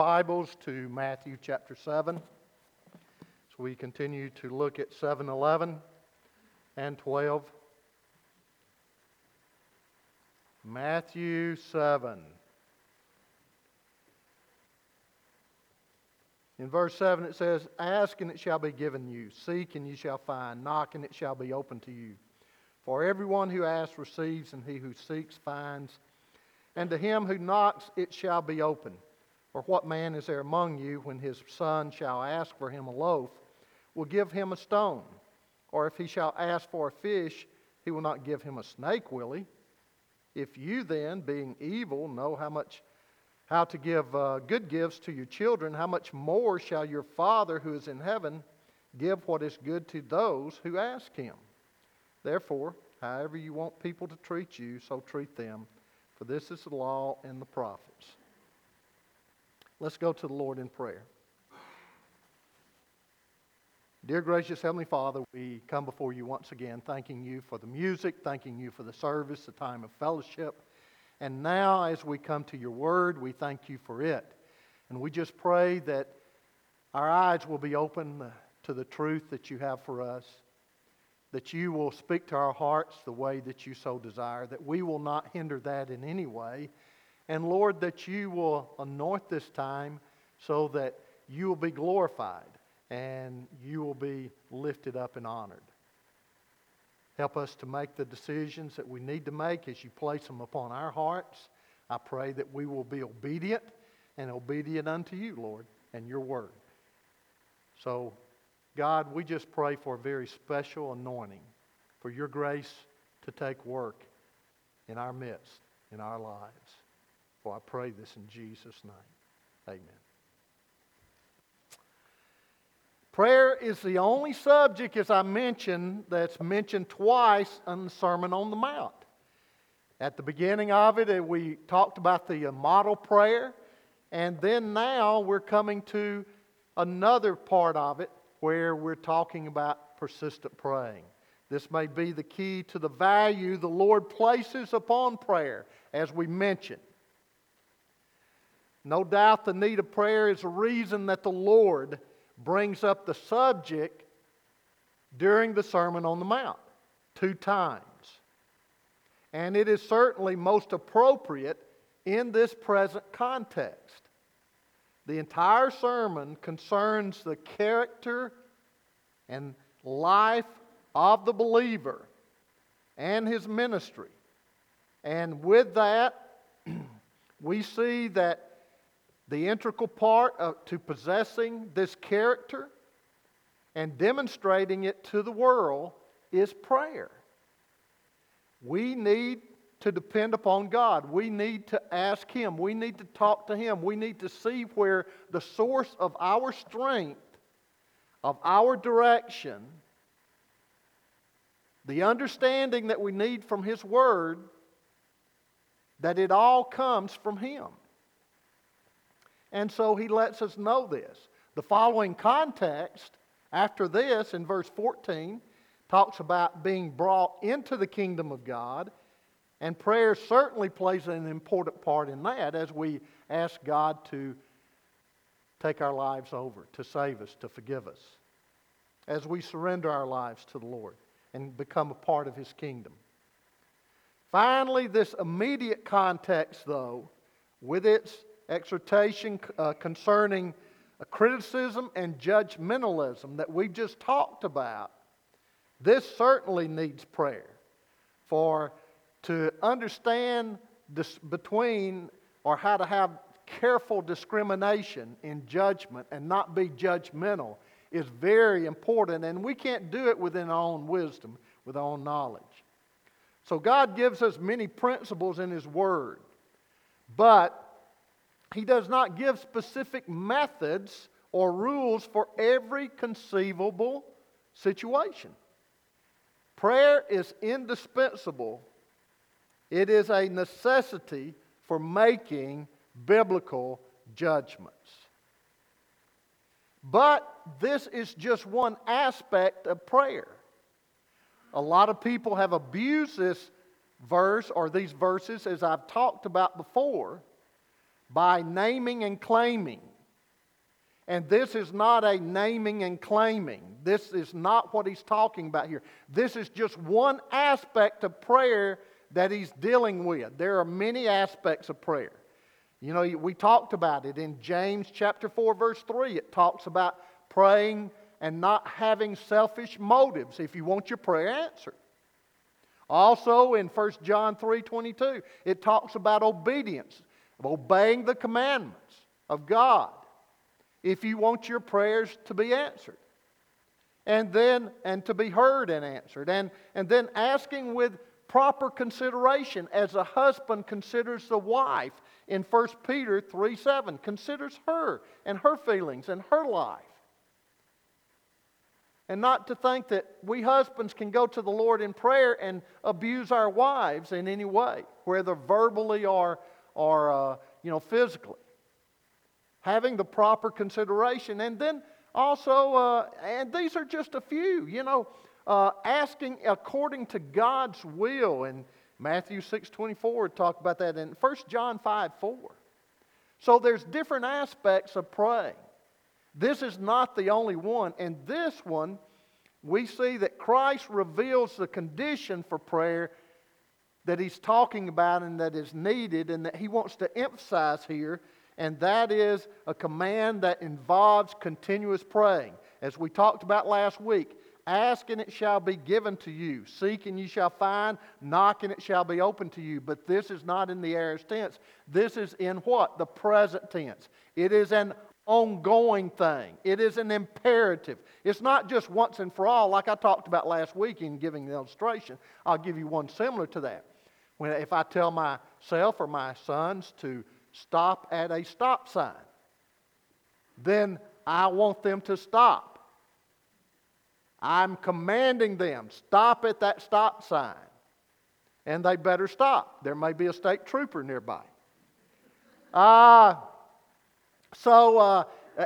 Bibles to Matthew chapter 7. So we continue to look at 7 11 and 12. Matthew 7. In verse 7 it says, Ask and it shall be given you, seek and you shall find, knock and it shall be opened to you. For everyone who asks receives, and he who seeks finds, and to him who knocks it shall be opened. Or what man is there among you when his son shall ask for him a loaf, will give him a stone? Or if he shall ask for a fish, he will not give him a snake, will he? If you then, being evil, know how much how to give uh, good gifts to your children, how much more shall your Father who is in heaven give what is good to those who ask him? Therefore, however you want people to treat you, so treat them, for this is the law and the prophets. Let's go to the Lord in prayer. Dear gracious Heavenly Father, we come before you once again, thanking you for the music, thanking you for the service, the time of fellowship. And now, as we come to your word, we thank you for it. And we just pray that our eyes will be open uh, to the truth that you have for us, that you will speak to our hearts the way that you so desire, that we will not hinder that in any way. And Lord, that you will anoint this time so that you will be glorified and you will be lifted up and honored. Help us to make the decisions that we need to make as you place them upon our hearts. I pray that we will be obedient and obedient unto you, Lord, and your word. So, God, we just pray for a very special anointing, for your grace to take work in our midst, in our lives. For I pray this in Jesus' name. Amen. Prayer is the only subject, as I mentioned, that's mentioned twice in the Sermon on the Mount. At the beginning of it, uh, we talked about the uh, model prayer, and then now we're coming to another part of it where we're talking about persistent praying. This may be the key to the value the Lord places upon prayer, as we mentioned. No doubt the need of prayer is a reason that the Lord brings up the subject during the Sermon on the Mount two times. And it is certainly most appropriate in this present context. The entire sermon concerns the character and life of the believer and his ministry. And with that, we see that the integral part of, to possessing this character and demonstrating it to the world is prayer. We need to depend upon God. We need to ask Him. We need to talk to Him. We need to see where the source of our strength, of our direction, the understanding that we need from His Word, that it all comes from Him. And so he lets us know this. The following context after this, in verse 14, talks about being brought into the kingdom of God. And prayer certainly plays an important part in that as we ask God to take our lives over, to save us, to forgive us, as we surrender our lives to the Lord and become a part of His kingdom. Finally, this immediate context, though, with its exhortation uh, concerning criticism and judgmentalism that we just talked about, this certainly needs prayer. For to understand this between or how to have careful discrimination in judgment and not be judgmental is very important, and we can't do it within our own wisdom, with our own knowledge. So, God gives us many principles in His Word, but he does not give specific methods or rules for every conceivable situation. Prayer is indispensable, it is a necessity for making biblical judgments. But this is just one aspect of prayer. A lot of people have abused this verse or these verses, as I've talked about before, by naming and claiming And this is not a naming and claiming. This is not what he's talking about here. This is just one aspect of prayer that he's dealing with. There are many aspects of prayer. You know, we talked about it in James chapter 4, verse 3. It talks about praying and not having selfish motives if you want your prayer answered. Also in 1 John 3 22, it talks about obedience, of obeying the commandments of God if you want your prayers to be answered. And then, and to be heard and answered. And, and then asking with proper consideration as a husband considers the wife in 1 Peter 3 7, considers her and her feelings and her life. And not to think that we husbands can go to the Lord in prayer and abuse our wives in any way, whether verbally or, or uh, you know, physically. Having the proper consideration. And then also, uh, and these are just a few, you know, uh, asking according to God's will. And Matthew 6 24 talk about that in 1 John 5 4. So there's different aspects of praying. This is not the only one. And this one, we see that Christ reveals the condition for prayer that he's talking about and that is needed and that he wants to emphasize here. And that is a command that involves continuous praying. As we talked about last week, Ask and it shall be given to you. Seek and you shall find. Knock and it shall be opened to you. But this is not in the aorist tense. This is in what? The present tense. It is an ongoing thing. It is an imperative. It's not just once and for all, like I talked about last week in giving the illustration. I'll give you one similar to that. When, if I tell myself or my sons to stop at a stop sign, then I want them to stop. I'm commanding them, stop at that stop sign. And they better stop. There may be a state trooper nearby. Uh, so, uh,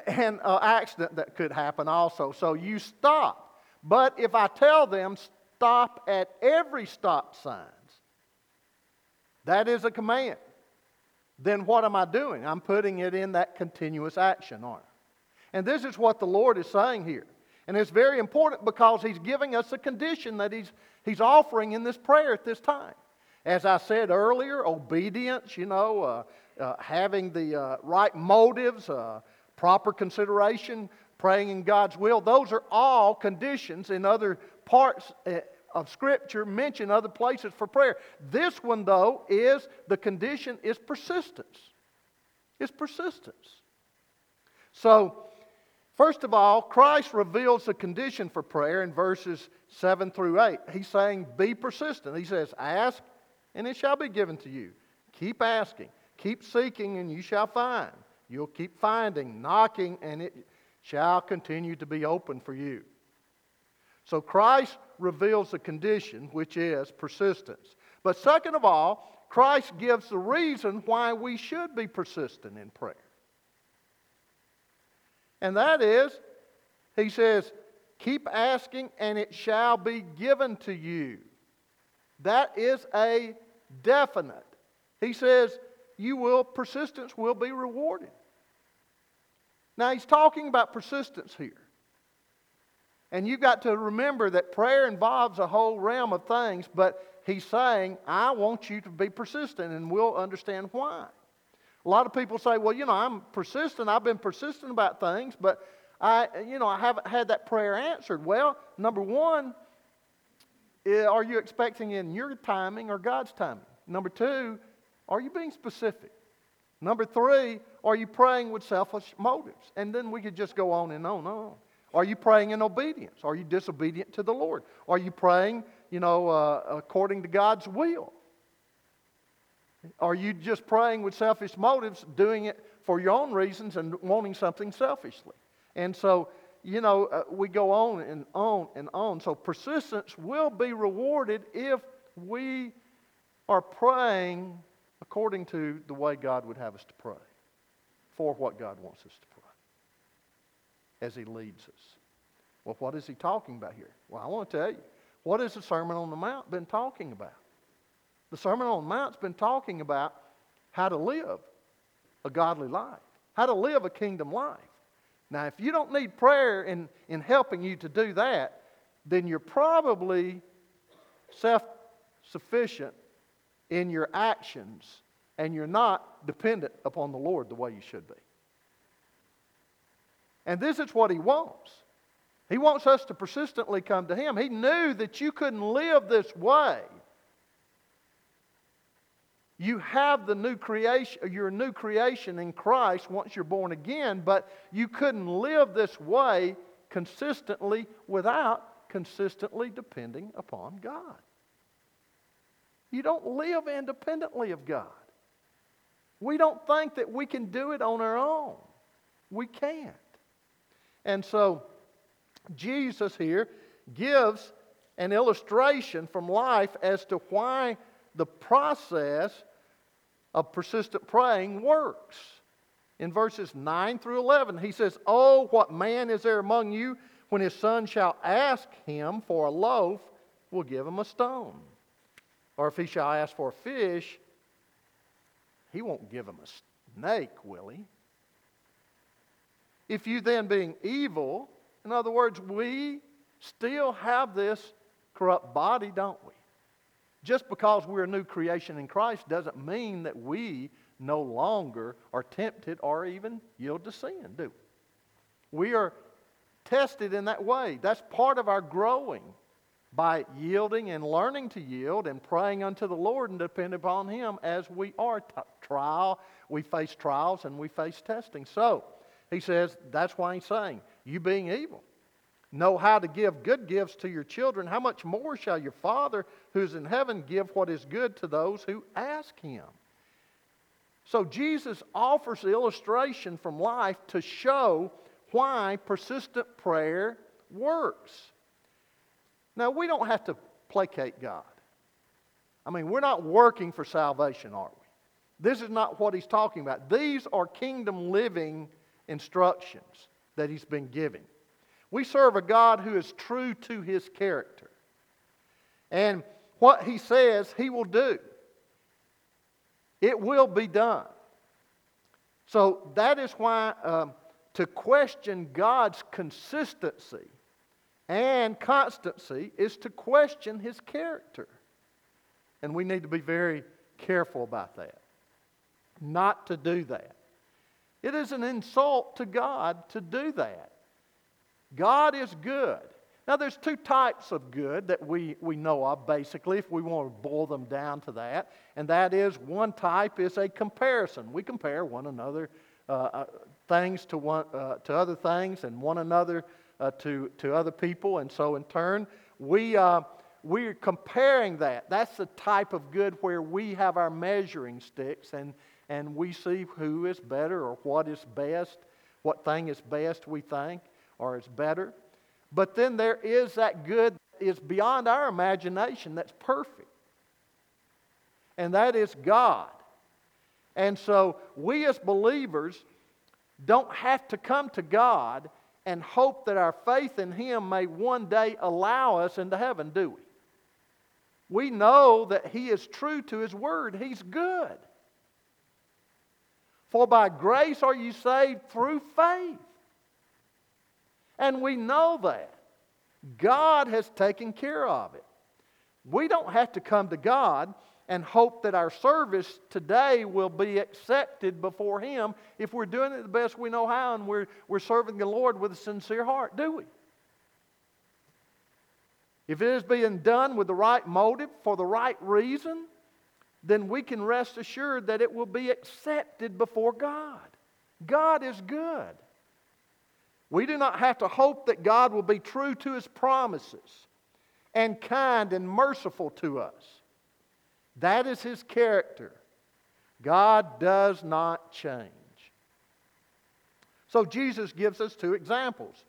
and an accident that could happen also. So you stop. But if I tell them, stop at every stop signs, that is a command. Then what am I doing? I'm putting it in that continuous action, aren't I? And this is what the Lord is saying here. And it's very important because he's giving us a condition that he's, he's offering in this prayer at this time. As I said earlier, obedience, you know, uh, uh, having the uh, right motives, uh, proper consideration, praying in God's will, those are all conditions in other parts uh, of Scripture, mention other places for prayer. This one, though, is the condition is persistence. It's persistence. So, First of all, Christ reveals the condition for prayer in verses 7 through 8. He's saying, Be persistent. He says, Ask, and it shall be given to you. Keep asking. Keep seeking, and you shall find. You'll keep finding, knocking, and it shall continue to be open for you. So Christ reveals the condition, which is persistence. But second of all, Christ gives the reason why we should be persistent in prayer. And that is, he says, keep asking and it shall be given to you. That is a definite. He says, you will, persistence will be rewarded. Now, he's talking about persistence here. And you've got to remember that prayer involves a whole realm of things, but he's saying, I want you to be persistent, and we'll understand why. A lot of people say, well, you know, I'm persistent. I've been persistent about things, but I, you know, I haven't had that prayer answered. Well, number one, eh, are you expecting in your timing or God's timing? Number two, are you being specific? Number three, are you praying with selfish motives? And then we could just go on and on and on. Are you praying in obedience? Are you disobedient to the Lord? Are you praying, you know, uh, according to God's will? Are you just praying with selfish motives, doing it for your own reasons and wanting something selfishly? And so, you know, uh, we go on and on and on. So, persistence will be rewarded if we are praying according to the way God would have us to pray, for what God wants us to pray as He leads us. Well, what is He talking about here? Well, I want to tell you. What has the Sermon on the Mount been talking about? The Sermon on the Mount's been talking about how to live a godly life, how to live a kingdom life. Now, if you don't need prayer in, in helping you to do that, then you're probably self sufficient in your actions and you're not dependent upon the Lord the way you should be. And this is what He wants. He wants us to persistently come to Him. He knew that you couldn't live this way. You have the new creation, you're new creation in Christ once you're born again, but you couldn't live this way consistently without consistently depending upon God. You don't live independently of God. We don't think that we can do it on our own. We can't. And so, Jesus here gives an illustration from life as to why the process of persistent praying works. In verses 9 through 11, he says, Oh, what man is there among you when his son shall ask him for a loaf, will give him a stone? Or if he shall ask for a fish, he won't give him a snake, will he? If you then, being evil, in other words, we still have this corrupt body, don't we? Just because we're a new creation in Christ doesn't mean that we no longer are tempted or even yield to sin, do we? We are tested in that way. That's part of our growing by yielding and learning to yield and praying unto the Lord and depend upon Him as we are t- trial. We face trials and we face testing. So, he says, that's why he's saying, you being evil, know how to give good gifts to your children. How much more shall your Father who's in heaven give what is good to those who ask him? So, Jesus offers the illustration from life to show why persistent prayer works. Now, we don't have to placate God. I mean, we're not working for salvation, are we? This is not what he's talking about. These are kingdom living instructions that he's been giving. We serve a God who is true to his character. And what he says, he will do. It will be done. So that is why um, to question God's consistency and constancy is to question his character. And we need to be very careful about that. Not to do that. It is an insult to God to do that. God is good. Now, there's two types of good that we, we know of, basically, if we want to boil them down to that. And that is one type is a comparison. We compare one another, uh, uh, things to, one, uh, to other things, and one another uh, to, to other people. And so, in turn, we, uh, we're comparing that. That's the type of good where we have our measuring sticks and, and we see who is better or what is best, what thing is best, we think, or is better. But then there is that good that is beyond our imagination that's perfect. And that is God. And so we as believers don't have to come to God and hope that our faith in Him may one day allow us into heaven, do we? We know that He is true to His word, He's good. For by grace are you saved through faith. And we know that. God has taken care of it. We don't have to come to God and hope that our service today will be accepted before Him if we're doing it the best we know how and we're, we're serving the Lord with a sincere heart, do we? If it is being done with the right motive, for the right reason, then we can rest assured that it will be accepted before God. God is good. We do not have to hope that God will be true to his promises and kind and merciful to us. That is his character. God does not change. So Jesus gives us two examples.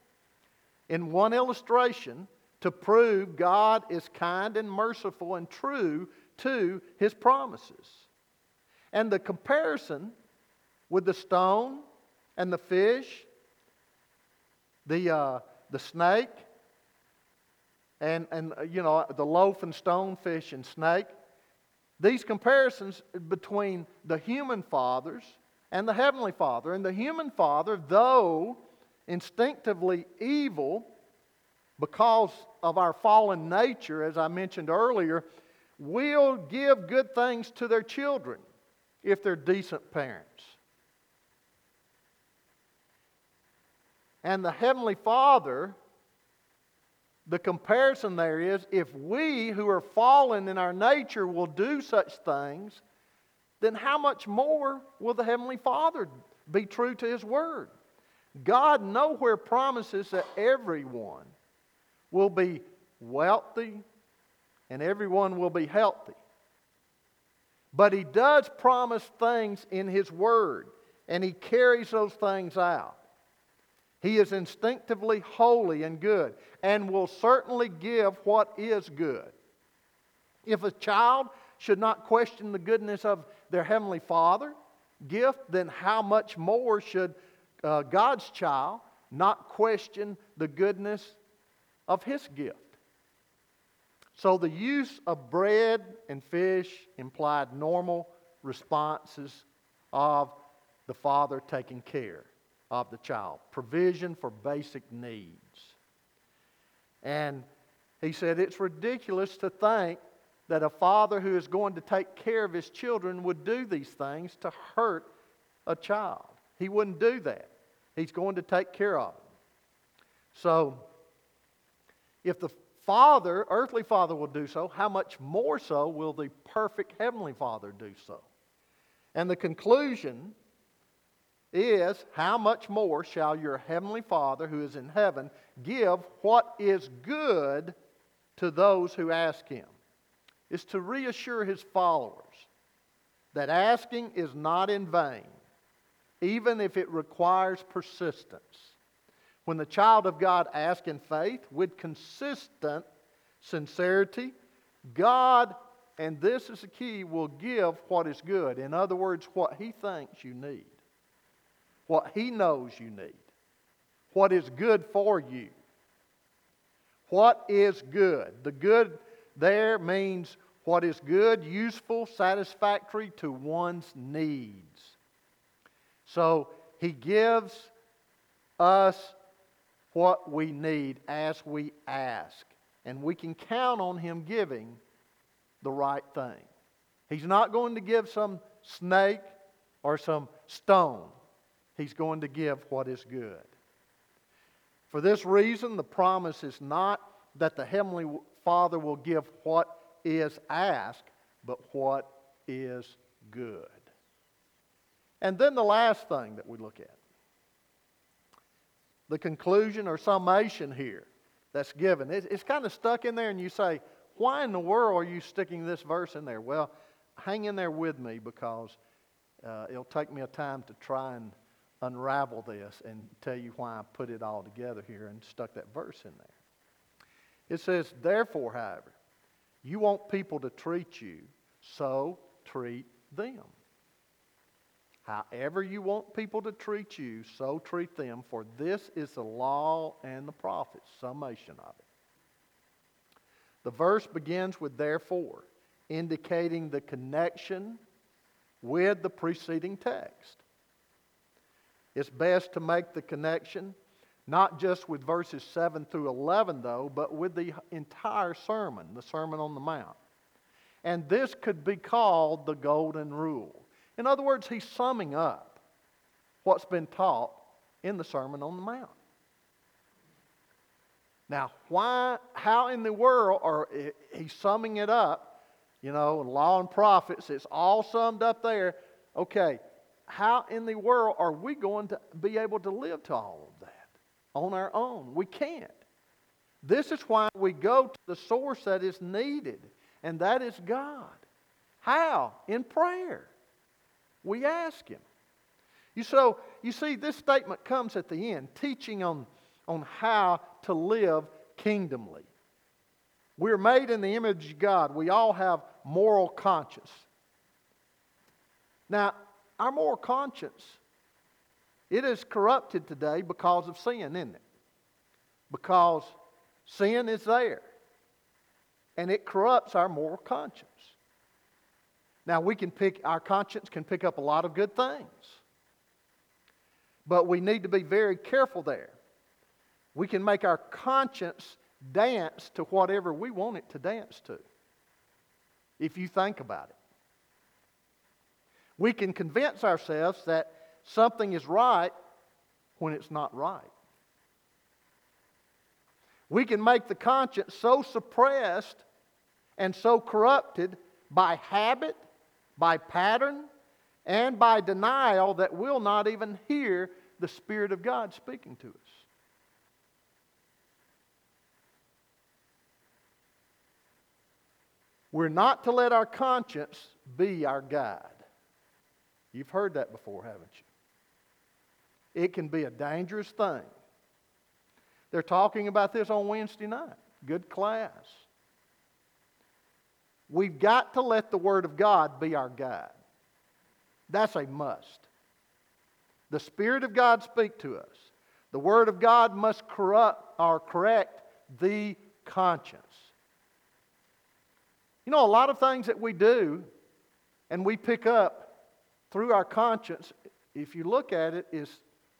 In one illustration, to prove God is kind and merciful and true to his promises. And the comparison with the stone and the fish, the, uh, the snake, and, and uh, you know, the loaf and stone, fish and snake, these comparisons between the human fathers and the heavenly father. And the human father, though instinctively evil because of our fallen nature, as I mentioned earlier, will give good things to their children if they're decent parents. And the Heavenly Father, the comparison there is if we who are fallen in our nature will do such things, then how much more will the Heavenly Father be true to His Word? God nowhere promises that everyone will be wealthy and everyone will be healthy. But He does promise things in His Word, and He carries those things out. He is instinctively holy and good and will certainly give what is good. If a child should not question the goodness of their Heavenly Father gift, then how much more should uh, God's child not question the goodness of His gift? So the use of bread and fish implied normal responses of the father taking care of the child, provision for basic needs. And he said it's ridiculous to think that a father who is going to take care of his children would do these things to hurt a child. He wouldn't do that. He's going to take care of them. So, if the Father, earthly Father, will do so, how much more so will the perfect Heavenly Father do so? And the conclusion is how much more shall your Heavenly Father who is in heaven give what is good to those who ask Him? Is to reassure His followers that asking is not in vain, even if it requires persistence. When the child of God asks in faith with consistent sincerity, God, and this is the key, will give what is good. In other words, what He thinks you need, what He knows you need, what is good for you. What is good? The good there means what is good, useful, satisfactory to one's needs. So he gives us what we need as we ask. And we can count on Him giving the right thing. He's not going to give some snake or some stone, He's going to give what is good. For this reason, the promise is not that the Heavenly Father will give what is asked, but what is good. And then the last thing that we look at the conclusion or summation here that's given. It's, it's kind of stuck in there, and you say, Why in the world are you sticking this verse in there? Well, hang in there with me because uh, it'll take me a time to try and unravel this and tell you why I put it all together here and stuck that verse in there. It says, Therefore, however, you want people to treat you, so treat them. However, you want people to treat you, so treat them, for this is the law and the prophets. Summation of it. The verse begins with therefore, indicating the connection with the preceding text. It's best to make the connection not just with verses 7 through 11, though, but with the entire sermon, the Sermon on the Mount. And this could be called the Golden Rule. In other words, he's summing up what's been taught in the Sermon on the Mount. Now, why, how in the world are he's summing it up? You know, law and prophets, it's all summed up there. Okay, how in the world are we going to be able to live to all of that on our own? We can't. This is why we go to the source that is needed, and that is God. How? In prayer. We ask Him. You, so, you see, this statement comes at the end, teaching on, on how to live kingdomly. We're made in the image of God. We all have moral conscience. Now, our moral conscience, it is corrupted today because of sin, isn't it? Because sin is there. And it corrupts our moral conscience. Now, we can pick, our conscience can pick up a lot of good things. But we need to be very careful there We can make our conscience dance to whatever we want it to dance to, if you think about it. We can convince ourselves that something is right when it's not right. We can make the conscience so suppressed and so corrupted by habit, by pattern, and by denial that we'll not even hear the Spirit of God speaking to us. We're not to let our conscience be our guide. You've heard that before, haven't you? It can be a dangerous thing. They're talking about this on Wednesday night. Good class. We've got to let the Word of God be our guide. That's a must. The Spirit of God speak to us. The Word of God must corrupt or correct the conscience. You know, a lot of things that we do and we pick up through our conscience, if you look at it, is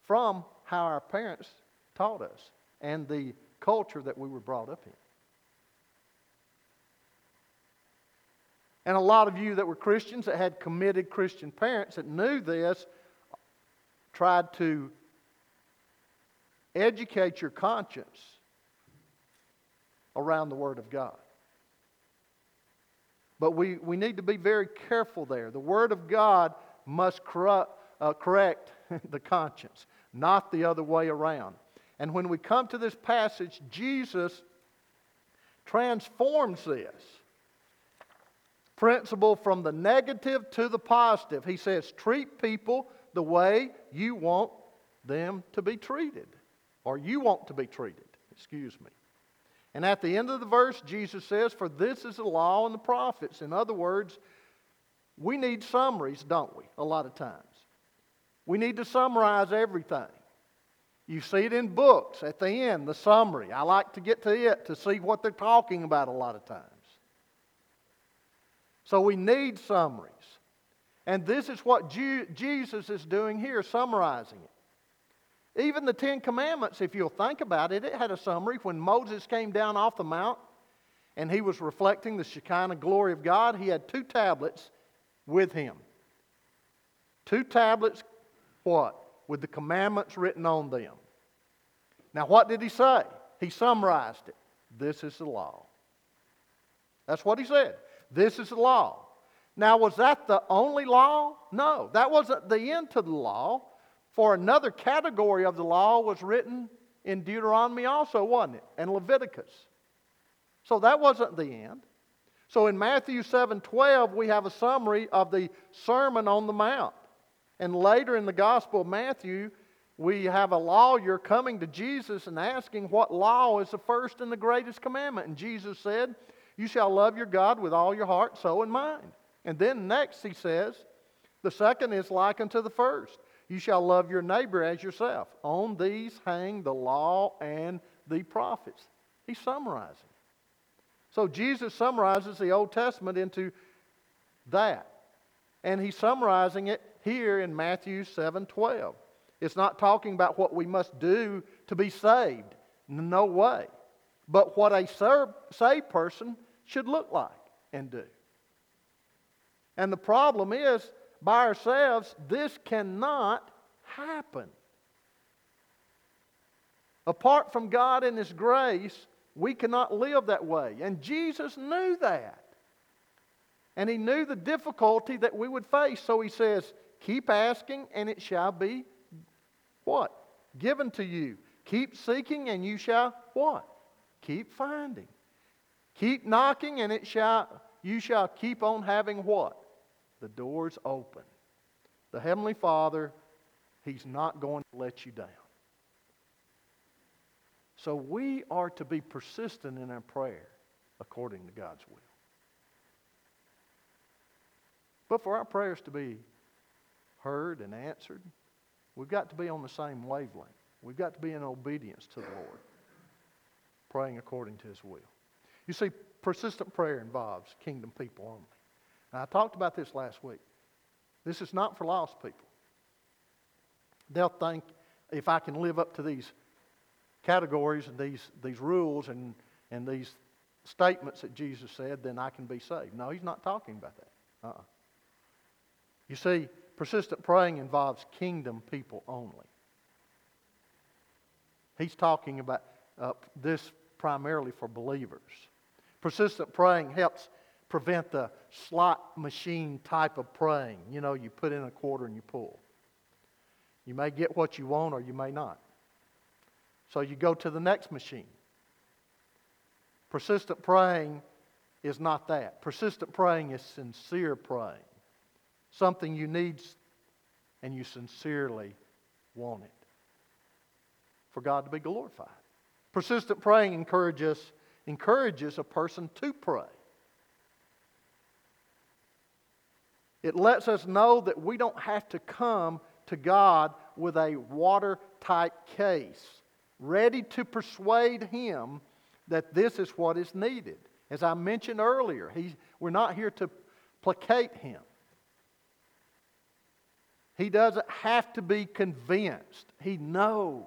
from how our parents taught us and the culture that we were brought up in. And a lot of you that were Christians that had committed Christian parents that knew this tried to educate your conscience around the Word of God. But we, we need to be very careful there. The Word of God must corrupt, uh, correct the conscience, not the other way around. And when we come to this passage, Jesus transforms this principle from the negative to the positive. He says, treat people the way you want them to be treated, or you want to be treated. Excuse me. And at the end of the verse, Jesus says, For this is the law and the prophets. In other words, we need summaries, don't we, a lot of times? We need to summarize everything. You see it in books at the end, the summary. I like to get to it to see what they're talking about a lot of times. So we need summaries. And this is what Jesus is doing here, summarizing it. Even the Ten Commandments, if you'll think about it, it had a summary. When Moses came down off the mount and he was reflecting the Shekinah glory of God, he had two tablets with him. Two tablets, what? With the commandments written on them. Now, what did he say? He summarized it. This is the law. That's what he said. This is the law. Now, was that the only law? No, that wasn't the end to the law. For another category of the law was written in Deuteronomy also, wasn't it? And Leviticus. So that wasn't the end. So in Matthew 7 12, we have a summary of the Sermon on the Mount. And later in the Gospel of Matthew, we have a lawyer coming to Jesus and asking what law is the first and the greatest commandment. And Jesus said, You shall love your God with all your heart, soul, and mind. And then next he says, The second is like unto the first. You shall love your neighbor as yourself. On these hang the law and the prophets. He's summarizing. So Jesus summarizes the Old Testament into that. And he's summarizing it here in Matthew 7 12. It's not talking about what we must do to be saved. No way. But what a saved person should look like and do. And the problem is, by ourselves, this cannot happen. Apart from God and His grace, we cannot live that way. And Jesus knew that. And He knew the difficulty that we would face. So He says, Keep asking, and it shall be what? Given to you. Keep seeking, and you shall what? Keep finding. Keep knocking, and it shall you shall keep on having what? The doors open. The Heavenly Father, He's not going to let you down. So we are to be persistent in our prayer according to God's will. But for our prayers to be heard and answered, we've got to be on the same wavelength. We've got to be in obedience to the Lord, praying according to His will. You see, persistent prayer involves kingdom people only. Now, I talked about this last week. This is not for lost people. They'll think if I can live up to these categories and these, these rules and, and these statements that Jesus said, then I can be saved. No, he's not talking about that. Uh-uh. You see, persistent praying involves kingdom people only. He's talking about uh, this primarily for believers. Persistent praying helps prevent the slot machine type of praying. You know, you put in a quarter and you pull. You may get what you want or you may not. So you go to the next machine. Persistent praying is not that. Persistent praying is sincere praying. Something you need and you sincerely want it for God to be glorified. Persistent praying encourages, encourages a person to pray. It lets us know that we don't have to come to God with a watertight case, ready to persuade Him that this is what is needed. As I mentioned earlier, he, we're not here to placate Him. He doesn't have to be convinced. He knows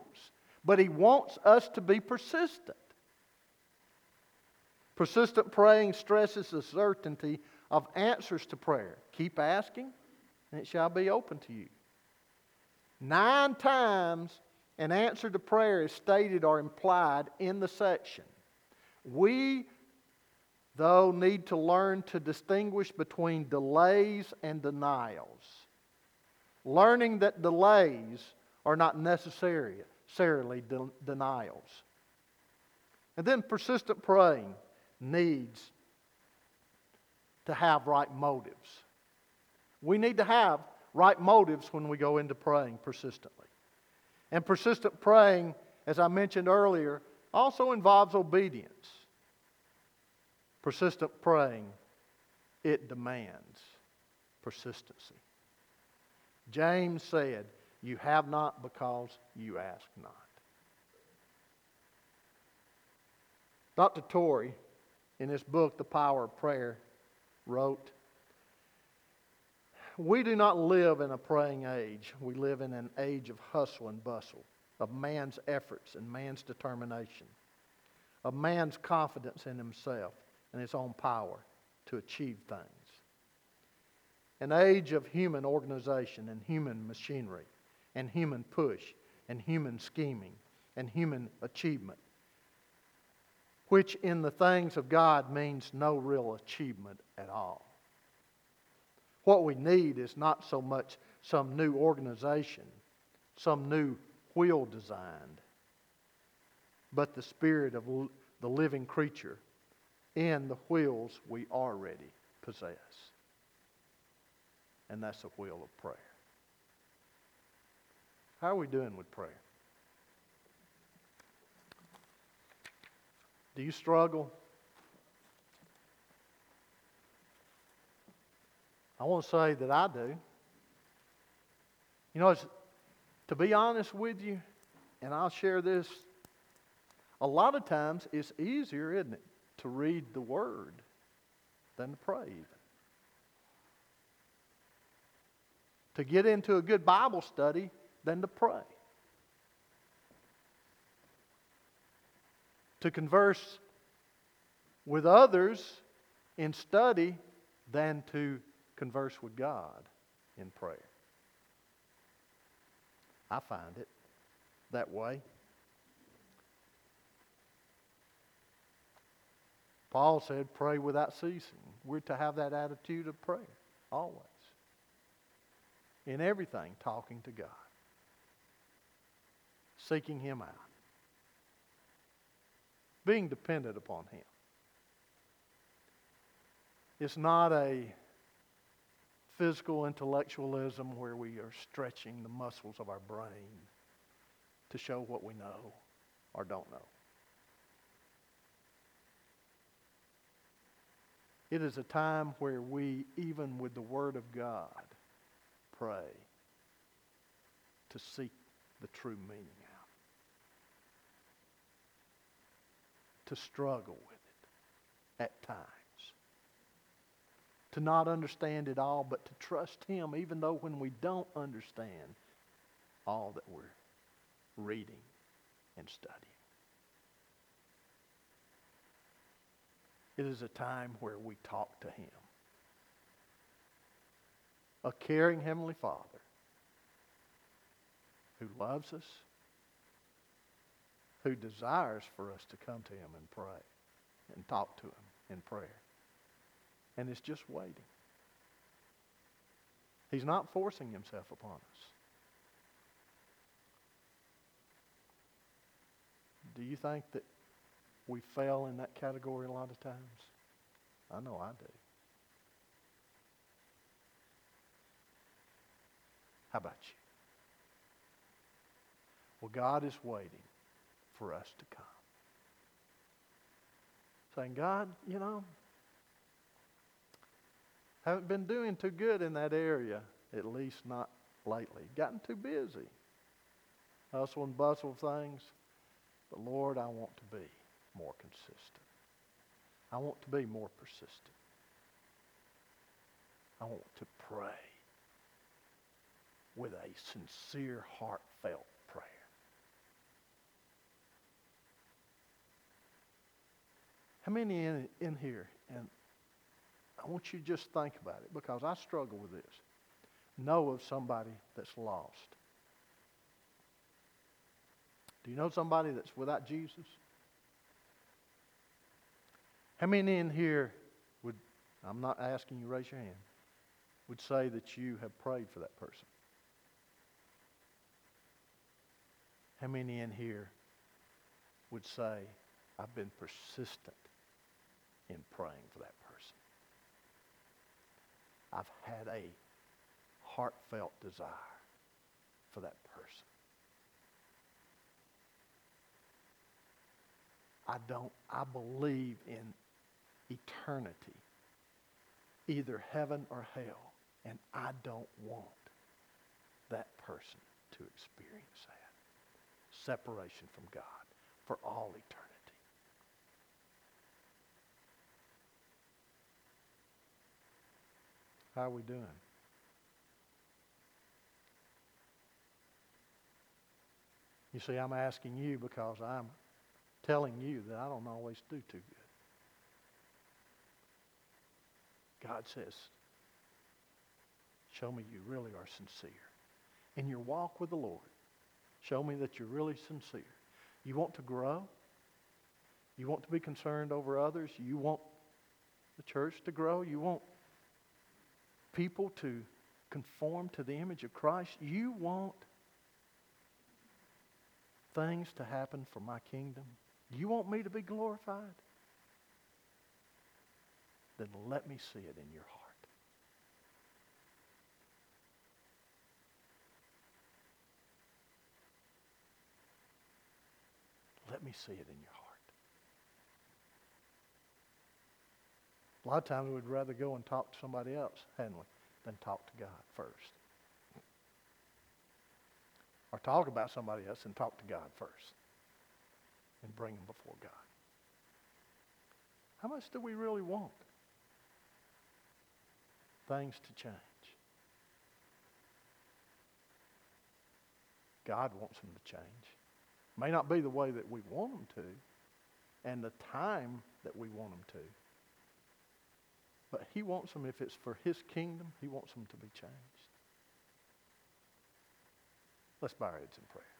but He wants us to be persistent. Persistent praying stresses the certainty of answers to prayer. Keep asking, and it shall be open to you. Nine times an answer to prayer is stated or implied in the section. We, though, need to learn to distinguish between delays and denials. Learning that delays are not necessarily denials. And then persistent praying needs to have right motives. We need to have right motives when we go into praying persistently. And persistent praying, as I mentioned earlier, also involves obedience. Persistent praying, it demands persistency. James said, you have not because you ask not. Dr. Torrey, in his book, The Power of Prayer, wrote We do not live in a praying age. We live in an age of hustle and bustle, of man's efforts and man's determination, of man's confidence in himself and his own power to achieve things. An age of human organization and human machinery and human push and human scheming and human achievement, which in the things of God means no real achievement at all. What we need is not so much some new organization, some new wheel designed, but the spirit of the living creature in the wheels we already possess. And that's the wheel of prayer. How are we doing with prayer? Do you struggle? I want to say that I do. You know, to be honest with you, and I'll share this, a lot of times it's easier, isn't it, to read the Word than to pray even. To get into a good Bible study than to pray. To converse with others in study than to converse with God in prayer. I find it that way. Paul said, pray without ceasing. We're to have that attitude of prayer always. In everything, talking to God seeking Him out, being dependent upon Him. It's not a physical intellectualism where we are stretching the muscles of our brain to show what we know or don't know. It is a time where we, even with the Word of God, pray to seek the true meaning to struggle with it at times, to not understand it all, but to trust Him, even though when we don't understand all that we're reading and studying. It is a time where we talk to Him. A caring Heavenly Father who loves us who desires for us to come to Him and pray and talk to Him in prayer. And is just waiting. He's not forcing Himself upon us. Do you think that we fail in that category a lot of times? I know I do. How about you? Well, God is waiting for us to come. Saying, God, you know, haven't been doing too good in that area, at least not lately. Gotten too busy. Hustle and bustle things. But Lord, I want to be more consistent. I want to be more persistent. I want to pray with a sincere, heartfelt prayer. How many in, in here, and I want you to just think about it because I struggle with this, know of somebody that's lost? Do you know somebody that's without Jesus? How many in here would, I'm not asking you raise your hand, would say that you have prayed for that person? How many in here would say, I've been persistent in praying for that person? I've had a heartfelt desire for that person. I don't, I believe in eternity, either heaven or hell, and I don't want that person to experience that separation from God for all eternity. How are we doing? You see, I'm asking you because I'm telling you that I don't always do too good. God says, show me you really are sincere. In your walk with the Lord, show me that you're really sincere. You want to grow? You want to be concerned over others? You want the church to grow? You want people to conform to the image of Christ? You want things to happen for my kingdom? You want me to be glorified? Then let me see it in your heart. Let me see it in your heart. A lot of times we'd rather go and talk to somebody else, hadn't we, than talk to God first. Or talk about somebody else and talk to God first and bring them before God. How much do we really want things to change? God wants them to change. May not be the way that we want them to and the time that we want them to. But he wants them, if it's for his kingdom, he wants them to be changed. Let's bow our heads in prayer.